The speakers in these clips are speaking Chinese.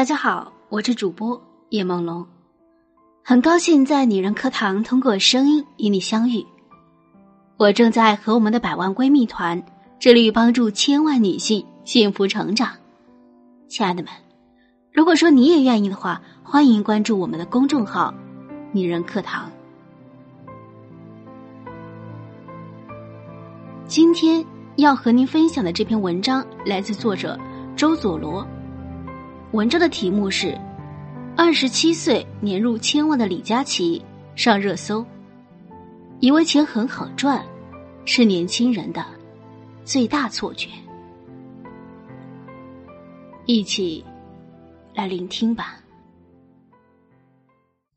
大家好，我是主播叶梦龙，很高兴在女人课堂通过声音与你相遇。我正在和我们的百万闺蜜团致力于帮助千万女性幸福成长。亲爱的们，如果说你也愿意的话，欢迎关注我们的公众号“女人课堂”。今天要和您分享的这篇文章来自作者周佐罗。文章的题目是：二十七岁年入千万的李佳琦上热搜，以为钱很好赚，是年轻人的最大错觉。一起来聆听吧。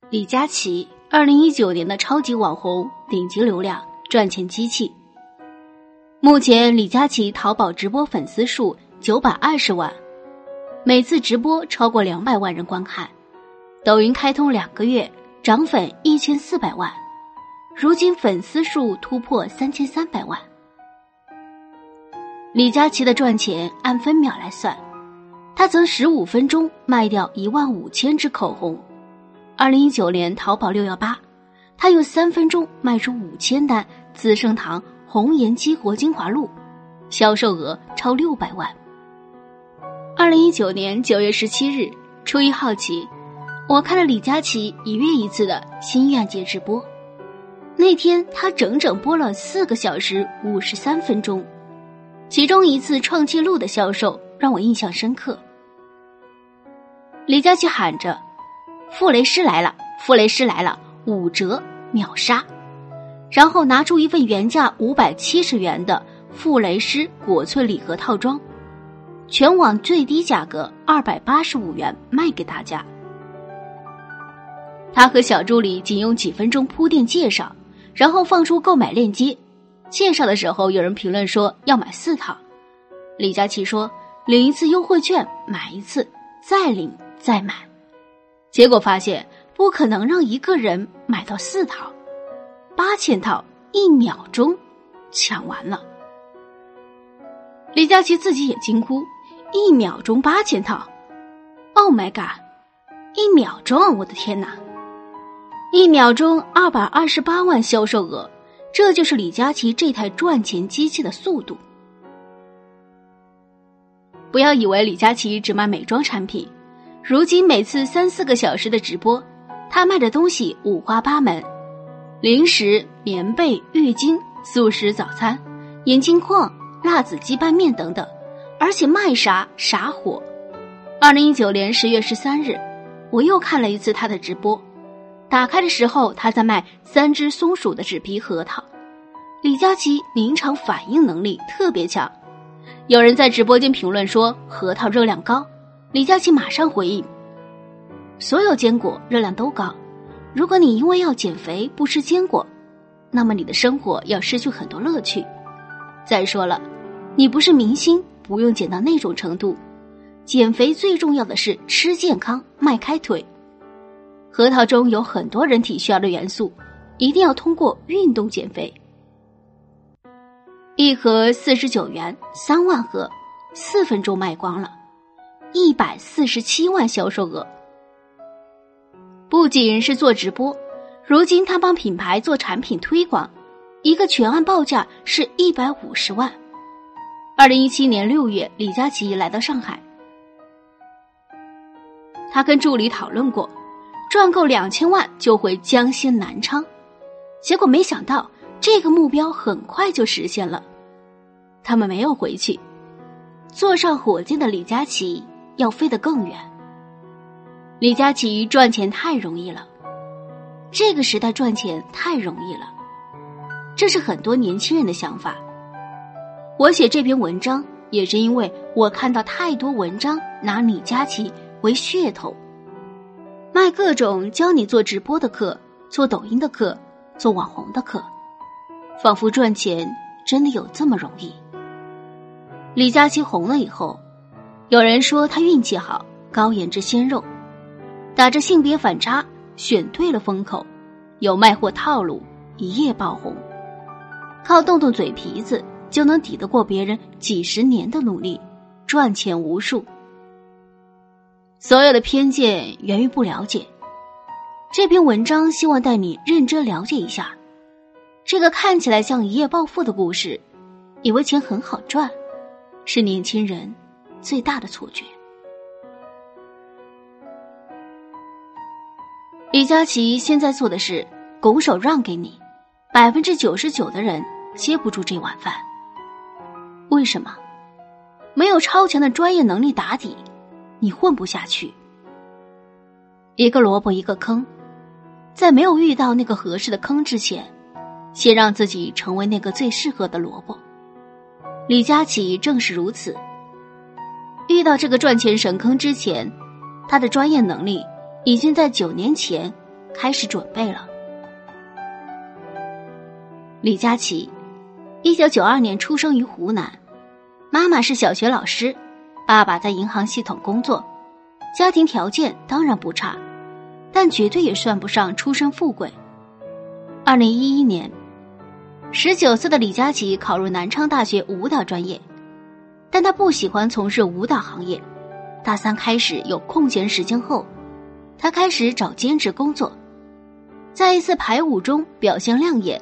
李佳琦，二零一九年的超级网红，顶级流量，赚钱机器。目前，李佳琦淘宝直播粉丝数九百二十万。每次直播超过两百万人观看，抖音开通两个月涨粉一千四百万，如今粉丝数突破三千三百万。李佳琦的赚钱按分秒来算，他曾十五分钟卖掉一万五千支口红。二零一九年淘宝六幺八，他用三分钟卖出五千单资生堂红颜激活精华露，销售额超六百万。二零一九年九月十七日，出于好奇，我看了李佳琦一月一次的心愿节直播。那天他整整播了四个小时五十三分钟，其中一次创纪录的销售让我印象深刻。李佳琦喊着：“傅雷诗来了，傅雷诗来了，五折秒杀！”然后拿出一份原价五百七十元的傅雷诗果萃礼盒套装。全网最低价格二百八十五元卖给大家。他和小助理仅用几分钟铺垫介绍，然后放出购买链接。介绍的时候，有人评论说要买四套。李佳琦说领一次优惠券，买一次，再领再买。结果发现不可能让一个人买到四套，八千套一秒钟抢完了。李佳琦自己也惊呼。一秒钟八千套，Oh my god！一秒钟，我的天哪！一秒钟二百二十八万销售额，这就是李佳琦这台赚钱机器的速度。不要以为李佳琦只卖美妆产品，如今每次三四个小时的直播，他卖的东西五花八门：零食、棉被、浴巾、速食早餐、眼镜框、辣子鸡拌面等等。而且卖啥啥火。二零一九年十月十三日，我又看了一次他的直播。打开的时候，他在卖三只松鼠的纸皮核桃。李佳琦临场反应能力特别强。有人在直播间评论说核桃热量高，李佳琦马上回应：所有坚果热量都高。如果你因为要减肥不吃坚果，那么你的生活要失去很多乐趣。再说了，你不是明星。不用减到那种程度，减肥最重要的是吃健康、迈开腿。核桃中有很多人体需要的元素，一定要通过运动减肥。一盒四十九元，三万盒，四分钟卖光了，一百四十七万销售额。不仅是做直播，如今他帮品牌做产品推广，一个全案报价是一百五十万。二零一七年六月，李佳琦来到上海，他跟助理讨论过，赚够两千万就回江西南昌，结果没想到这个目标很快就实现了，他们没有回去，坐上火箭的李佳琦要飞得更远。李佳琦赚钱太容易了，这个时代赚钱太容易了，这是很多年轻人的想法。我写这篇文章也是因为我看到太多文章拿李佳琦为噱头，卖各种教你做直播的课、做抖音的课、做网红的课，仿佛赚钱真的有这么容易。李佳琦红了以后，有人说他运气好，高颜值鲜肉，打着性别反差选对了风口，有卖货套路，一夜爆红，靠动动嘴皮子。就能抵得过别人几十年的努力，赚钱无数。所有的偏见源于不了解。这篇文章希望带你认真了解一下，这个看起来像一夜暴富的故事，以为钱很好赚，是年轻人最大的错觉。李佳琦现在做的是拱手让给你，百分之九十九的人接不住这碗饭。为什么？没有超强的专业能力打底，你混不下去。一个萝卜一个坑，在没有遇到那个合适的坑之前，先让自己成为那个最适合的萝卜。李佳琦正是如此。遇到这个赚钱神坑之前，他的专业能力已经在九年前开始准备了。李佳琦，一九九二年出生于湖南。妈妈是小学老师，爸爸在银行系统工作，家庭条件当然不差，但绝对也算不上出身富贵。二零一一年，十九岁的李佳琦考入南昌大学舞蹈专业，但他不喜欢从事舞蹈行业。大三开始有空闲时间后，他开始找兼职工作，在一次排舞中表现亮眼，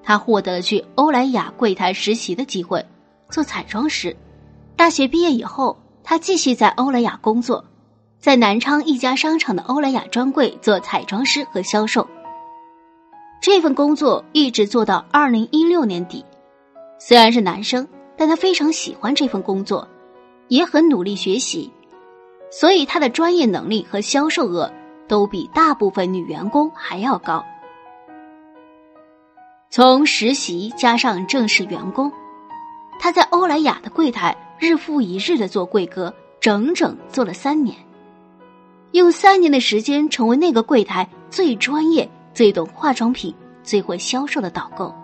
他获得了去欧莱雅柜台实习的机会。做彩妆师，大学毕业以后，他继续在欧莱雅工作，在南昌一家商场的欧莱雅专柜做彩妆师和销售。这份工作一直做到二零一六年底。虽然是男生，但他非常喜欢这份工作，也很努力学习，所以他的专业能力和销售额都比大部分女员工还要高。从实习加上正式员工。他在欧莱雅的柜台日复一日的做柜哥，整整做了三年，用三年的时间成为那个柜台最专业、最懂化妆品、最会销售的导购。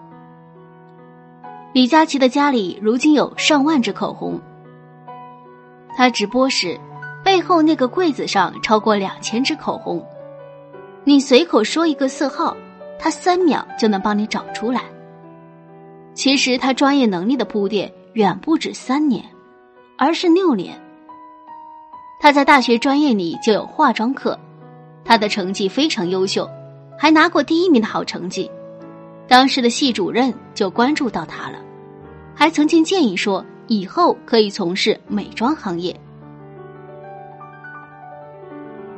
李佳琦的家里如今有上万支口红。他直播时，背后那个柜子上超过两千支口红，你随口说一个色号，他三秒就能帮你找出来。其实他专业能力的铺垫远不止三年，而是六年。他在大学专业里就有化妆课，他的成绩非常优秀，还拿过第一名的好成绩。当时的系主任就关注到他了，还曾经建议说以后可以从事美妆行业。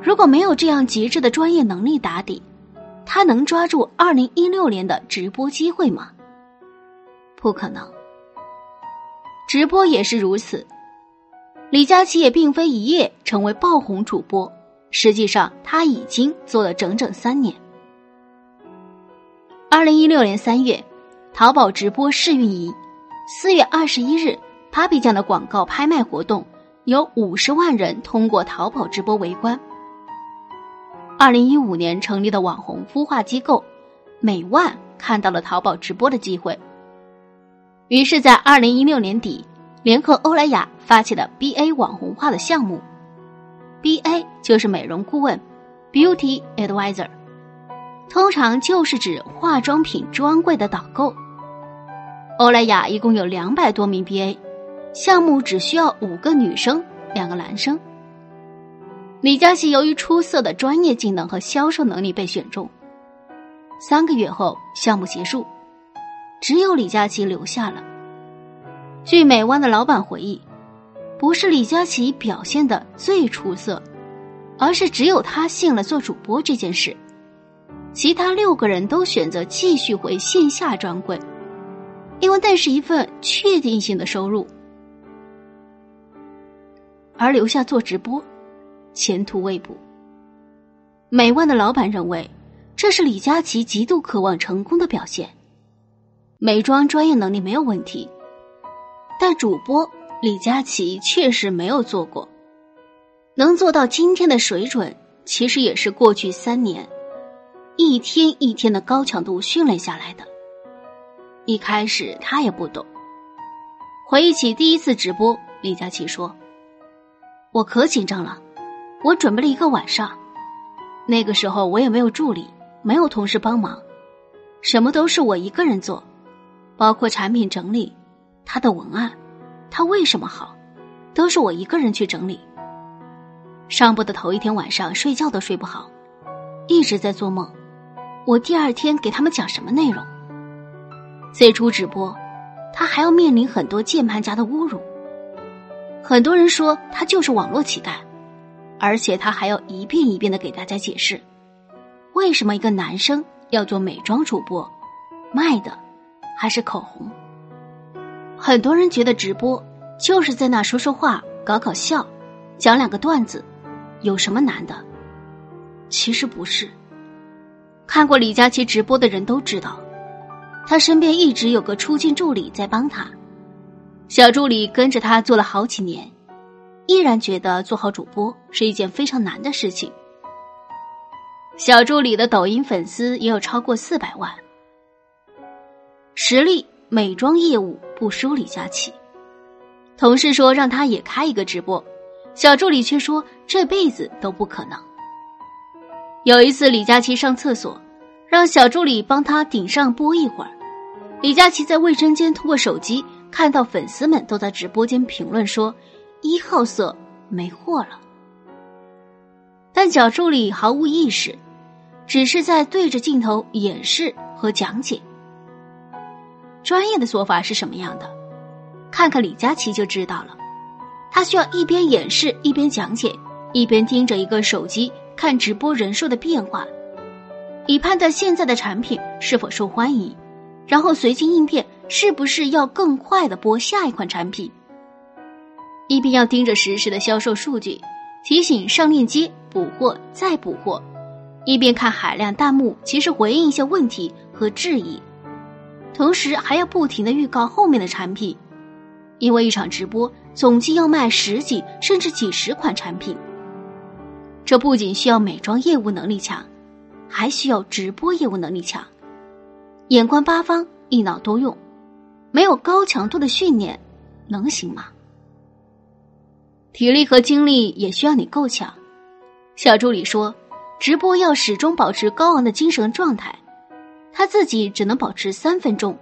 如果没有这样极致的专业能力打底，他能抓住二零一六年的直播机会吗？不可能，直播也是如此。李佳琦也并非一夜成为爆红主播，实际上他已经做了整整三年。二零一六年三月，淘宝直播试运营，四月二十一日，Papi 酱的广告拍卖活动有五十万人通过淘宝直播围观。二零一五年成立的网红孵化机构美万看到了淘宝直播的机会。于是，在二零一六年底，联合欧莱雅发起了 B A 网红化的项目。B A 就是美容顾问，Beauty Advisor，通常就是指化妆品专柜的导购。欧莱雅一共有两百多名 B A，项目只需要五个女生，两个男生。李佳琦由于出色的专业技能和销售能力被选中。三个月后，项目结束。只有李佳琦留下了。据美湾的老板回忆，不是李佳琦表现的最出色，而是只有他信了做主播这件事，其他六个人都选择继续回线下专柜，因为那是一份确定性的收入，而留下做直播，前途未卜。美万的老板认为，这是李佳琦极度渴望成功的表现。美妆专业能力没有问题，但主播李佳琦确实没有做过。能做到今天的水准，其实也是过去三年一天一天的高强度训练下来的。一开始他也不懂。回忆起第一次直播，李佳琦说：“我可紧张了，我准备了一个晚上。那个时候我也没有助理，没有同事帮忙，什么都是我一个人做。”包括产品整理，它的文案，它为什么好，都是我一个人去整理。上播的头一天晚上睡觉都睡不好，一直在做梦。我第二天给他们讲什么内容？最初直播，他还要面临很多键盘侠的侮辱。很多人说他就是网络乞丐，而且他还要一遍一遍的给大家解释，为什么一个男生要做美妆主播，卖的还是口红。很多人觉得直播就是在那说说话、搞搞笑、讲两个段子，有什么难的？其实不是。看过李佳琦直播的人都知道，他身边一直有个出镜助理在帮他。小助理跟着他做了好几年，依然觉得做好主播是一件非常难的事情。小助理的抖音粉丝也有超过四百万，实力美妆业务不输李佳琦。同事说让他也开一个直播，小助理却说这辈子都不可能。有一次李佳琦上厕所，让小助理帮他顶上播一会儿，李佳琦在卫生间通过手机。看到粉丝们都在直播间评论说：“一号色没货了。”但小助理毫无意识，只是在对着镜头演示和讲解。专业的做法是什么样的？看看李佳琦就知道了。他需要一边演示一边讲解，一边盯着一个手机看直播人数的变化，以判断现在的产品是否受欢迎，然后随机应变。是不是要更快的播下一款产品？一边要盯着实时的销售数据，提醒上链接补货再补货，一边看海量弹幕及时回应一些问题和质疑，同时还要不停的预告后面的产品，因为一场直播总计要卖十几甚至几十款产品。这不仅需要美妆业务能力强，还需要直播业务能力强，眼观八方，一脑多用。没有高强度的训练，能行吗？体力和精力也需要你够强。小助理说，直播要始终保持高昂的精神状态，他自己只能保持三分钟，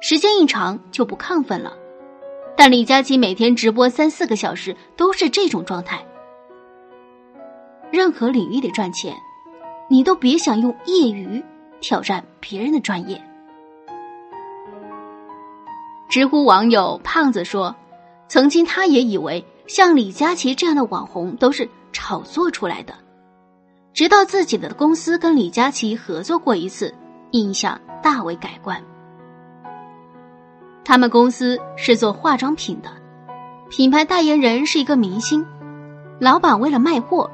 时间一长就不亢奋了。但李佳琦每天直播三四个小时都是这种状态。任何领域的赚钱，你都别想用业余挑战别人的专业。知乎网友胖子说：“曾经他也以为像李佳琦这样的网红都是炒作出来的，直到自己的公司跟李佳琦合作过一次，印象大为改观。他们公司是做化妆品的，品牌代言人是一个明星，老板为了卖货，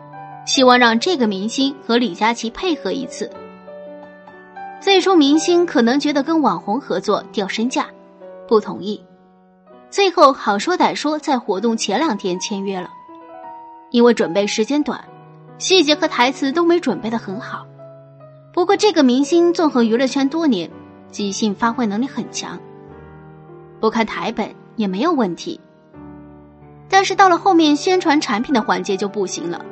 希望让这个明星和李佳琦配合一次。最初，明星可能觉得跟网红合作掉身价。”不同意，最后好说歹说，在活动前两天签约了。因为准备时间短，细节和台词都没准备的很好。不过这个明星纵横娱乐圈多年，即兴发挥能力很强，不看台本也没有问题。但是到了后面宣传产品的环节就不行了，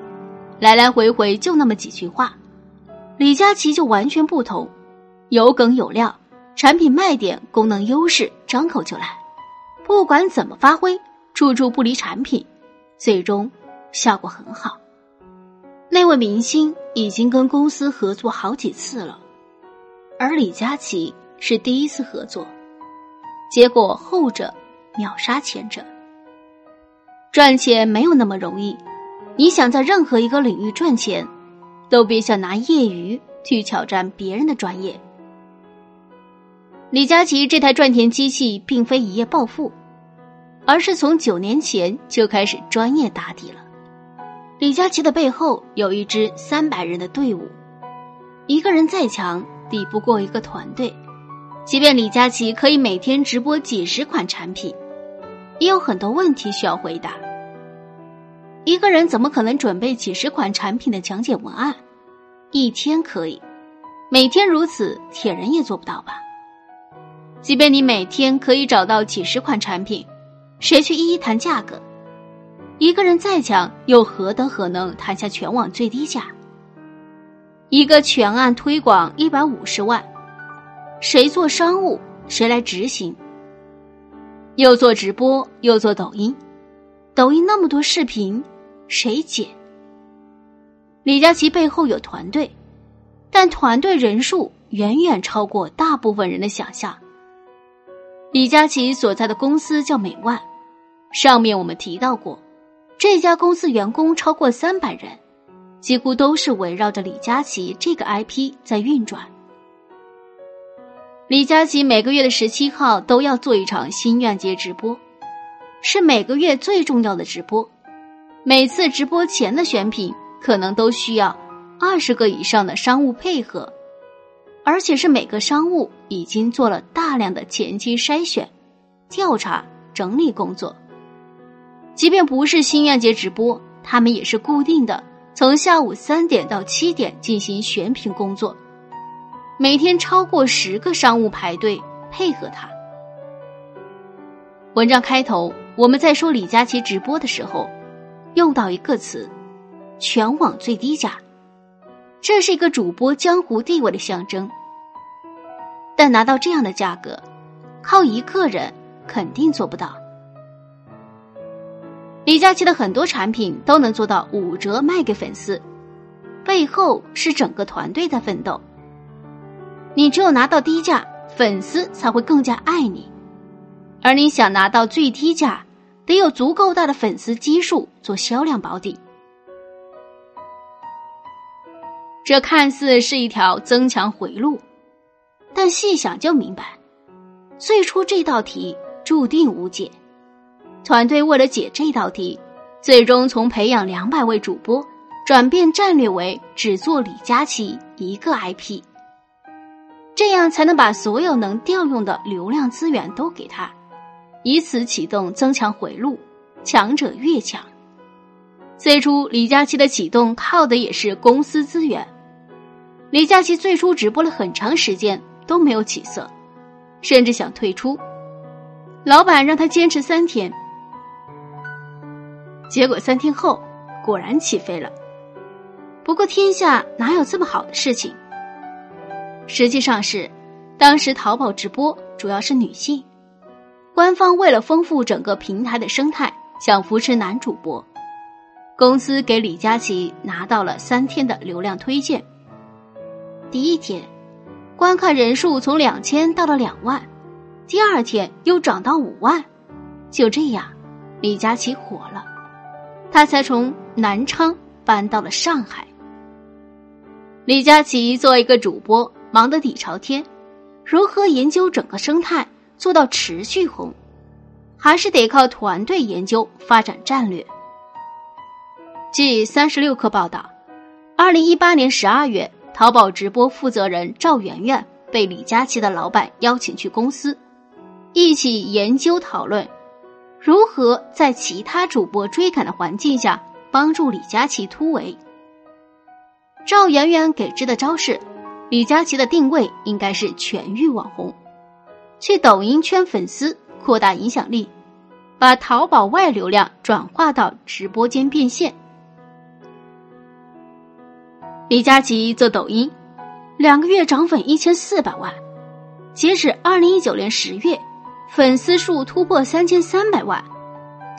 来来回回就那么几句话。李佳琦就完全不同，有梗有料。产品卖点、功能优势，张口就来，不管怎么发挥，处处不离产品，最终效果很好。那位明星已经跟公司合作好几次了，而李佳琦是第一次合作，结果后者秒杀前者。赚钱没有那么容易，你想在任何一个领域赚钱，都别想拿业余去挑战别人的专业。李佳琦这台赚钱机器并非一夜暴富，而是从九年前就开始专业打底了。李佳琦的背后有一支三百人的队伍，一个人再强抵不过一个团队。即便李佳琦可以每天直播几十款产品，也有很多问题需要回答。一个人怎么可能准备几十款产品的讲解文案？一天可以，每天如此，铁人也做不到吧？即便你每天可以找到几十款产品，谁去一一谈价格？一个人再强，又何德何能谈下全网最低价？一个全案推广一百五十万，谁做商务，谁来执行？又做直播，又做抖音，抖音那么多视频，谁剪？李佳琦背后有团队，但团队人数远远超过大部分人的想象。李佳琦所在的公司叫美万，上面我们提到过，这家公司员工超过三百人，几乎都是围绕着李佳琦这个 IP 在运转。李佳琦每个月的十七号都要做一场心愿节直播，是每个月最重要的直播。每次直播前的选品可能都需要二十个以上的商务配合，而且是每个商务已经做了大量的前期筛选、调查、整理工作。即便不是心愿节直播，他们也是固定的，从下午三点到七点进行选品工作。每天超过十个商务排队配合他。文章开头我们在说李佳琦直播的时候，用到一个词“全网最低价”，这是一个主播江湖地位的象征。但拿到这样的价格，靠一个人肯定做不到。李佳琦的很多产品都能做到五折卖给粉丝，背后是整个团队在奋斗。你只有拿到低价，粉丝才会更加爱你；而你想拿到最低价，得有足够大的粉丝基数做销量保底。这看似是一条增强回路，但细想就明白，最初这道题注定无解。团队为了解这道题，最终从培养两百位主播，转变战略为只做李佳琦一个 IP。这样才能把所有能调用的流量资源都给他，以此启动增强回路，强者越强。最初李佳琦的启动靠的也是公司资源。李佳琦最初直播了很长时间都没有起色，甚至想退出，老板让他坚持三天，结果三天后果然起飞了。不过天下哪有这么好的事情？实际上是，当时淘宝直播主要是女性，官方为了丰富整个平台的生态，想扶持男主播，公司给李佳琦拿到了三天的流量推荐。第一天，观看人数从两千到了两万，第二天又涨到五万，就这样，李佳琦火了，他才从南昌搬到了上海。李佳琦作为一个主播。忙得底朝天，如何研究整个生态做到持续红，还是得靠团队研究发展战略。据三十六氪报道，二零一八年十二月，淘宝直播负责人赵媛媛被李佳琦的老板邀请去公司，一起研究讨论如何在其他主播追赶的环境下帮助李佳琦突围。赵媛媛给出的招式。李佳琦的定位应该是全域网红，去抖音圈粉丝，扩大影响力，把淘宝外流量转化到直播间变现。李佳琦做抖音，两个月涨粉一千四百万，截止二零一九年十月，粉丝数突破三千三百万。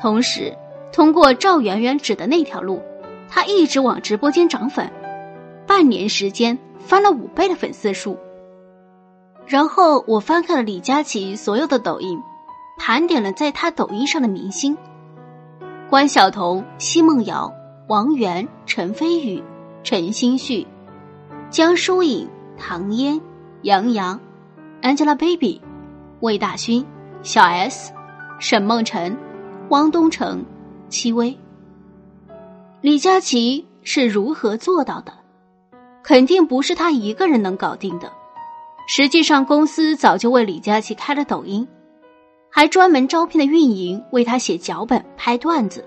同时，通过赵媛媛指的那条路，他一直往直播间涨粉，半年时间。翻了五倍的粉丝数，然后我翻看了李佳琦所有的抖音，盘点了在他抖音上的明星：关晓彤、奚梦瑶、王源、陈飞宇、陈星旭、江疏影、唐嫣、杨洋、Angelababy、魏大勋、小 S、沈梦辰、汪东城、戚薇。李佳琦是如何做到的？肯定不是他一个人能搞定的。实际上，公司早就为李佳琦开了抖音，还专门招聘了运营为他写脚本、拍段子。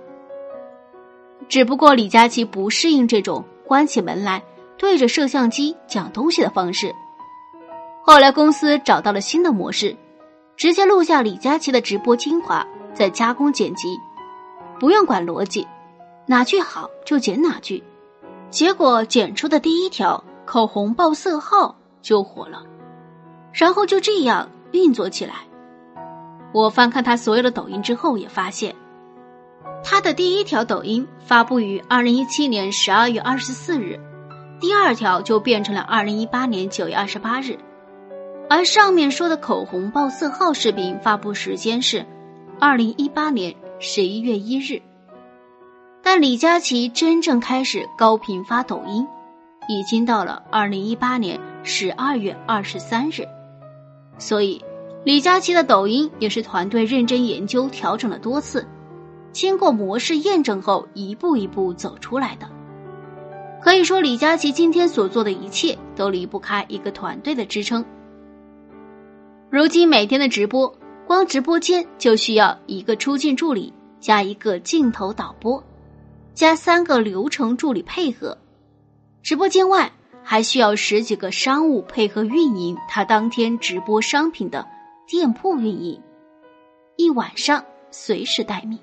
只不过李佳琦不适应这种关起门来对着摄像机讲东西的方式。后来公司找到了新的模式，直接录下李佳琦的直播精华，再加工剪辑，不用管逻辑，哪句好就剪哪句。结果剪出的第一条口红爆色号就火了，然后就这样运作起来。我翻看他所有的抖音之后，也发现，他的第一条抖音发布于二零一七年十二月二十四日，第二条就变成了二零一八年九月二十八日，而上面说的口红报色号视频发布时间是二零一八年十一月一日。但李佳琦真正开始高频发抖音，已经到了二零一八年十二月二十三日，所以李佳琦的抖音也是团队认真研究、调整了多次。经过模式验证后，一步一步走出来的。可以说，李佳琦今天所做的一切都离不开一个团队的支撑。如今每天的直播，光直播间就需要一个出镜助理，加一个镜头导播，加三个流程助理配合。直播间外还需要十几个商务配合运营他当天直播商品的店铺运营，一晚上随时待命。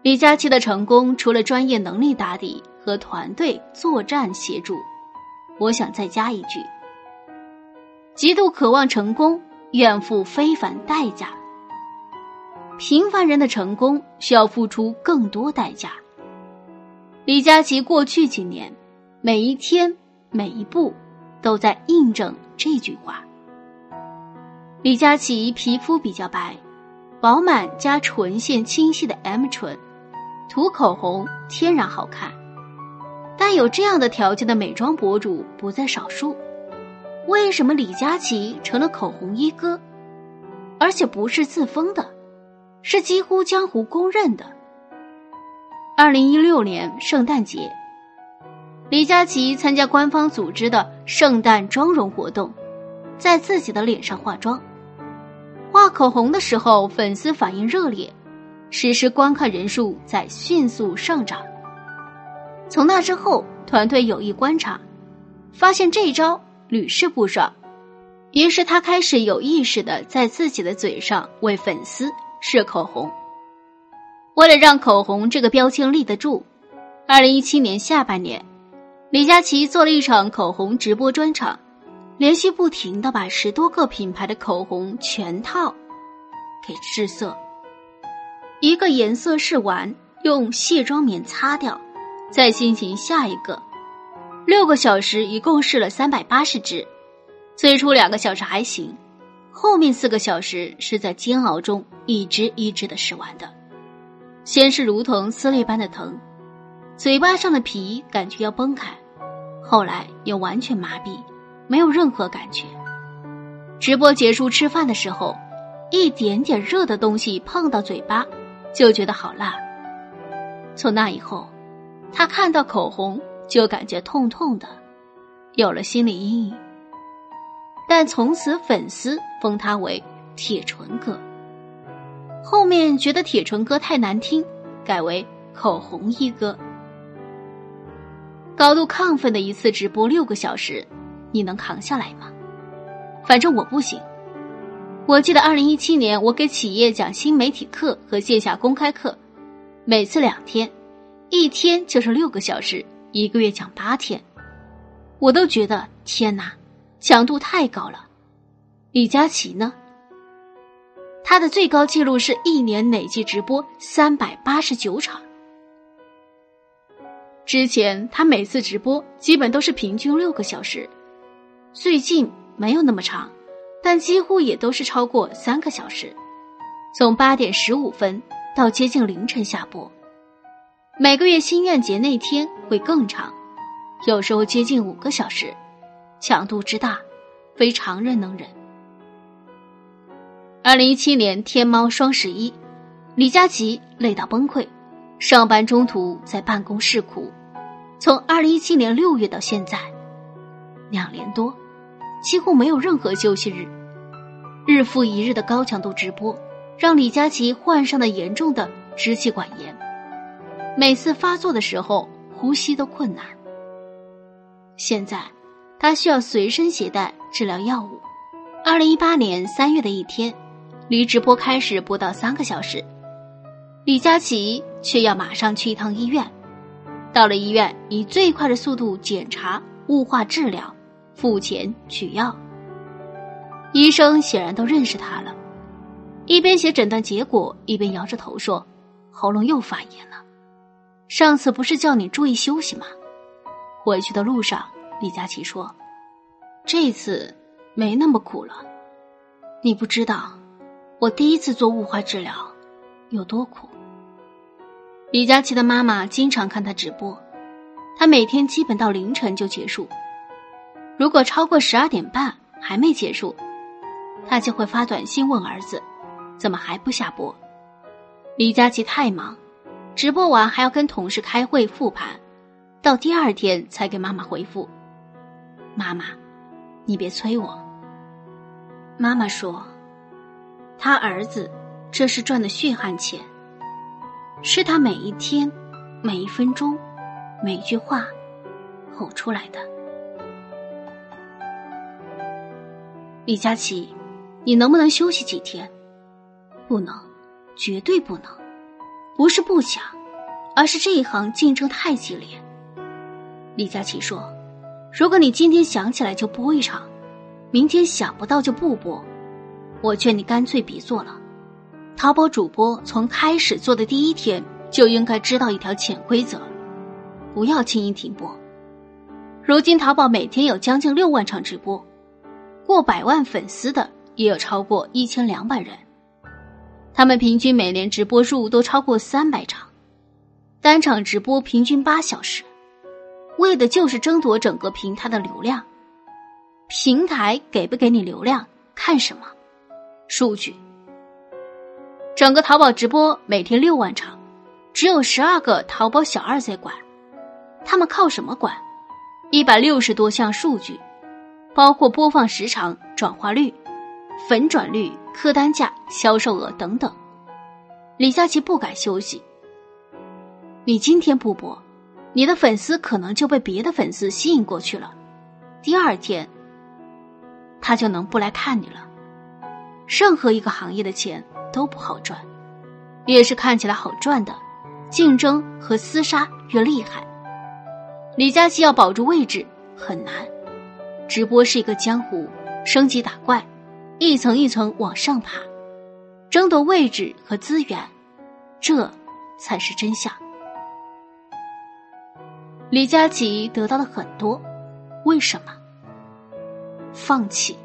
李佳琦的成功，除了专业能力打底和团队作战协助，我想再加一句：极度渴望成功，愿付非凡代价。平凡人的成功需要付出更多代价。李佳琦过去几年，每一天每一步，都在印证这句话。李佳琦皮肤比较白，饱满加唇线清晰的 M 唇。涂口红天然好看，但有这样的条件的美妆博主不在少数。为什么李佳琦成了口红一哥？而且不是自封的，是几乎江湖公认的。二零一六年圣诞节，李佳琦参加官方组织的圣诞妆容活动，在自己的脸上化妆、画口红的时候，粉丝反应热烈。实时观看人数在迅速上涨。从那之后，团队有意观察，发现这一招屡试不爽，于是他开始有意识的在自己的嘴上为粉丝试口红。为了让口红这个标签立得住，二零一七年下半年，李佳琦做了一场口红直播专场，连续不停的把十多个品牌的口红全套给试色。一个颜色试完，用卸妆棉擦掉，再进行下一个。六个小时一共试了三百八十支，最初两个小时还行，后面四个小时是在煎熬中一支一支的试完的。先是如同撕裂般的疼，嘴巴上的皮感觉要崩开，后来又完全麻痹，没有任何感觉。直播结束吃饭的时候，一点点热的东西碰到嘴巴。就觉得好辣。从那以后，他看到口红就感觉痛痛的，有了心理阴影。但从此粉丝封他为“铁唇哥”，后面觉得“铁唇哥”太难听，改为“口红一哥”。高度亢奋的一次直播六个小时，你能扛下来吗？反正我不行。我记得二零一七年，我给企业讲新媒体课和线下公开课，每次两天，一天就是六个小时，一个月讲八天，我都觉得天哪，强度太高了。李佳琦呢？他的最高记录是一年累计直播三百八十九场。之前他每次直播基本都是平均六个小时，最近没有那么长。但几乎也都是超过三个小时，从八点十五分到接近凌晨下播。每个月心愿节那天会更长，有时候接近五个小时，强度之大，非常人能忍。二零一七年天猫双十一，李佳琦累到崩溃，上班中途在办公室哭。从二零一七年六月到现在，两年多。几乎没有任何休息日，日复一日的高强度直播，让李佳琦患上了严重的支气管炎。每次发作的时候，呼吸都困难。现在，他需要随身携带治疗药物。二零一八年三月的一天，离直播开始不到三个小时，李佳琦却要马上去一趟医院。到了医院，以最快的速度检查、雾化治疗。付钱取药，医生显然都认识他了，一边写诊断结果，一边摇着头说：“喉咙又发炎了。上次不是叫你注意休息吗？”回去的路上，李佳琦说：“这次没那么苦了。你不知道，我第一次做雾化治疗有多苦。”李佳琦的妈妈经常看他直播，他每天基本到凌晨就结束。如果超过十二点半还没结束，他就会发短信问儿子。怎么还不下播？李佳琦太忙，直播完还要跟同事开会复盘，到第二天才给妈妈回复。妈妈，你别催我。妈妈说，他儿子这是赚的血汗钱，是他每一天、每一分钟、每一句话吼出来的。李佳琦，你能不能休息几天？不能，绝对不能！不是不想，而是这一行竞争太激烈。李佳琦说：“如果你今天想起来就播一场，明天想不到就不播，我劝你干脆别做了。淘宝主播从开始做的第一天就应该知道一条潜规则：不要轻易停播。如今淘宝每天有将近六万场直播，过百万粉丝的也有超过一千两百人。”他们平均每年直播数都超过三百场，单场直播平均八小时，为的就是争夺整个平台的流量。平台给不给你流量，看什么？数据。整个淘宝直播每天六万场，只有十二个淘宝小二在管，他们靠什么管？一百六十多项数据，包括播放时长、转化率。粉转率、客单价、销售额等等，李佳琦不敢休息。你今天不播，你的粉丝可能就被别的粉丝吸引过去了，第二天他就能不来看你了。任何一个行业的钱都不好赚，越是看起来好赚的，竞争和厮杀越厉害。李佳琦要保住位置很难，直播是一个江湖，升级打怪。一层一层往上爬，争夺位置和资源，这才是真相。李佳琦得到了很多，为什么？放弃。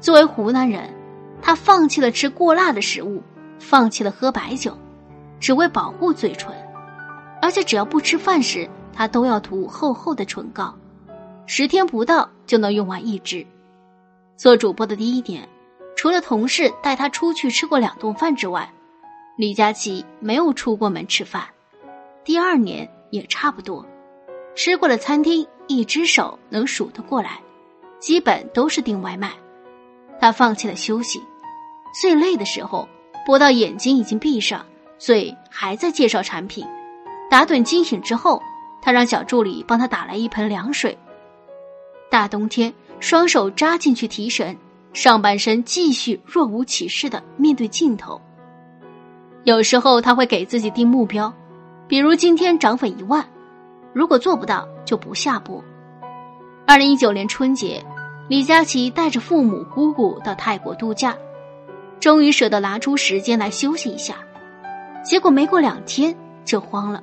作为湖南人，他放弃了吃过辣的食物，放弃了喝白酒，只为保护嘴唇。而且只要不吃饭时，他都要涂厚厚的唇膏，十天不到就能用完一支。做主播的第一年，除了同事带他出去吃过两顿饭之外，李佳琦没有出过门吃饭。第二年也差不多，吃过的餐厅一只手能数得过来，基本都是订外卖。他放弃了休息，最累的时候，播到眼睛已经闭上，嘴还在介绍产品。打盹惊醒之后，他让小助理帮他打来一盆凉水。大冬天。双手扎进去提神，上半身继续若无其事的面对镜头。有时候他会给自己定目标，比如今天涨粉一万，如果做不到就不下播。二零一九年春节，李佳琦带着父母姑姑到泰国度假，终于舍得拿出时间来休息一下，结果没过两天就慌了。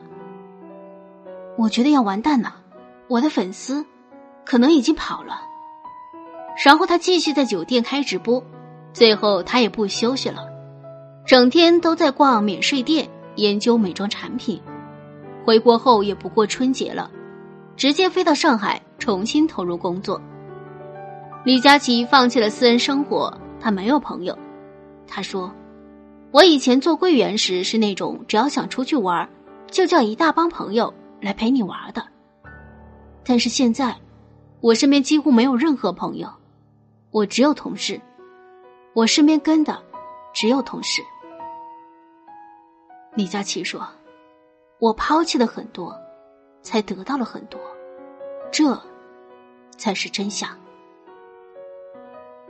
我觉得要完蛋了，我的粉丝可能已经跑了。然后他继续在酒店开直播，最后他也不休息了，整天都在逛免税店研究美妆产品。回国后也不过春节了，直接飞到上海重新投入工作。李佳琦放弃了私人生活，他没有朋友。他说：“我以前做柜员时是那种只要想出去玩，就叫一大帮朋友来陪你玩的。但是现在，我身边几乎没有任何朋友。”我只有同事，我身边跟的只有同事。李佳琦说：“我抛弃了很多，才得到了很多，这才是真相。”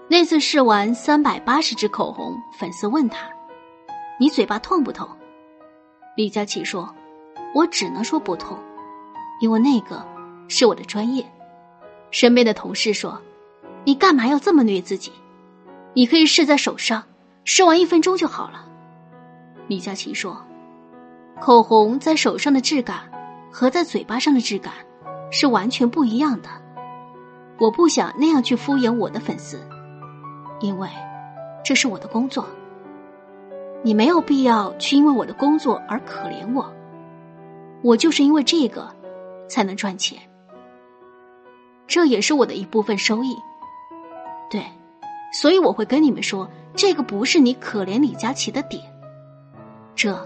那次试完三百八十支口红，粉丝问他：“你嘴巴痛不痛？”李佳琦说：“我只能说不痛，因为那个是我的专业。”身边的同事说。你干嘛要这么虐自己？你可以试在手上，试完一分钟就好了。李佳琦说：“口红在手上的质感和在嘴巴上的质感是完全不一样的。我不想那样去敷衍我的粉丝，因为这是我的工作。你没有必要去因为我的工作而可怜我。我就是因为这个才能赚钱，这也是我的一部分收益。对，所以我会跟你们说，这个不是你可怜李佳琦的点。”这，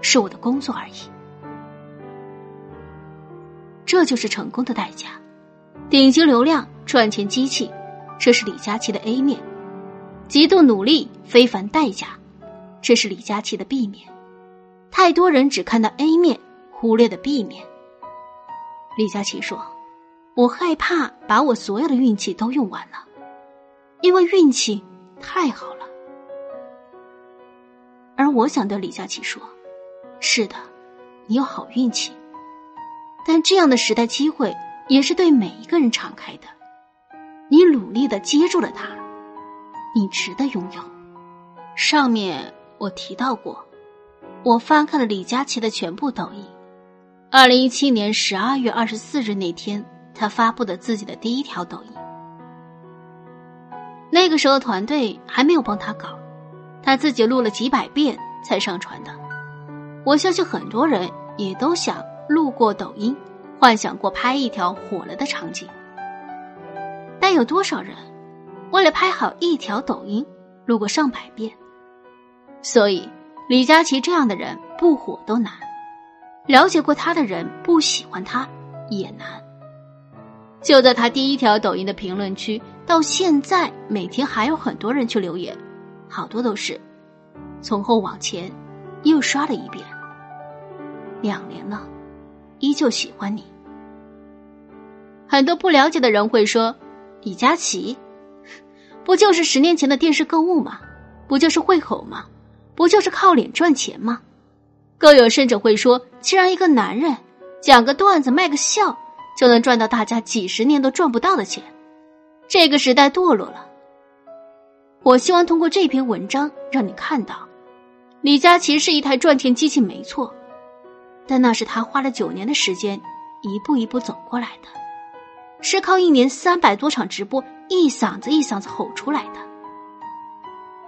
是我的工作而已。这就是成功的代价，顶级流量赚钱机器，这是李佳琦的 A 面；极度努力非凡代价，这是李佳琦的 B 面。太多人只看到 A 面，忽略的 B 面。李佳琦说：“我害怕把我所有的运气都用完了，因为运气太好了。”而我想对李佳琦说：“是的，你有好运气，但这样的时代机会也是对每一个人敞开的。你努力的接住了它，你值得拥有。”上面我提到过，我翻看了李佳琦的全部抖音。二零一七年十二月二十四日那天，他发布的自己的第一条抖音。那个时候团队还没有帮他搞。他自己录了几百遍才上传的，我相信很多人也都想录过抖音，幻想过拍一条火了的场景。但有多少人为了拍好一条抖音，录过上百遍？所以李佳琦这样的人不火都难，了解过他的人不喜欢他也难。就在他第一条抖音的评论区，到现在每天还有很多人去留言。好多都是，从后往前，又刷了一遍。两年了，依旧喜欢你。很多不了解的人会说：“李佳琦，不就是十年前的电视购物吗？不就是会吼吗？不就是靠脸赚钱吗？”更有甚者会说：“既然一个男人讲个段子卖个笑，就能赚到大家几十年都赚不到的钱，这个时代堕落了。”我希望通过这篇文章让你看到，李佳琦是一台赚钱机器，没错，但那是他花了九年的时间，一步一步走过来的，是靠一年三百多场直播，一嗓子一嗓子吼出来的。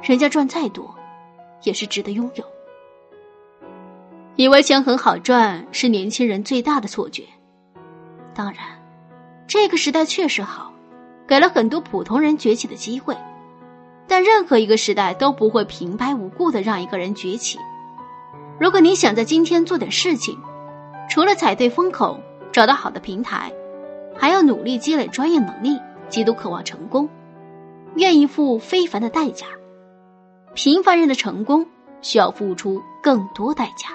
人家赚再多，也是值得拥有。以为钱很好赚是年轻人最大的错觉。当然，这个时代确实好，给了很多普通人崛起的机会。但任何一个时代都不会平白无故的让一个人崛起。如果你想在今天做点事情，除了踩对风口、找到好的平台，还要努力积累专业能力，极度渴望成功，愿意付非凡的代价。平凡人的成功需要付出更多代价。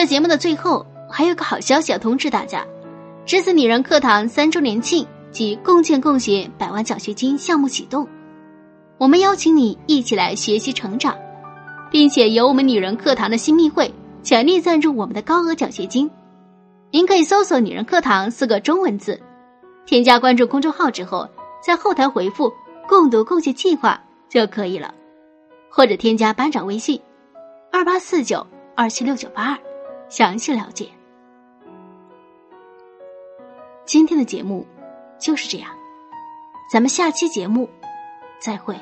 在节目的最后，还有个好消息要通知大家：栀子女人课堂三周年庆。及共建共学百万奖学金项目启动，我们邀请你一起来学习成长，并且由我们女人课堂的新密会全力赞助我们的高额奖学金。您可以搜索“女人课堂”四个中文字，添加关注公众号之后，在后台回复“共读共学计划”就可以了，或者添加班长微信：二八四九二七六九八二，详细了解。今天的节目。就是这样，咱们下期节目再会。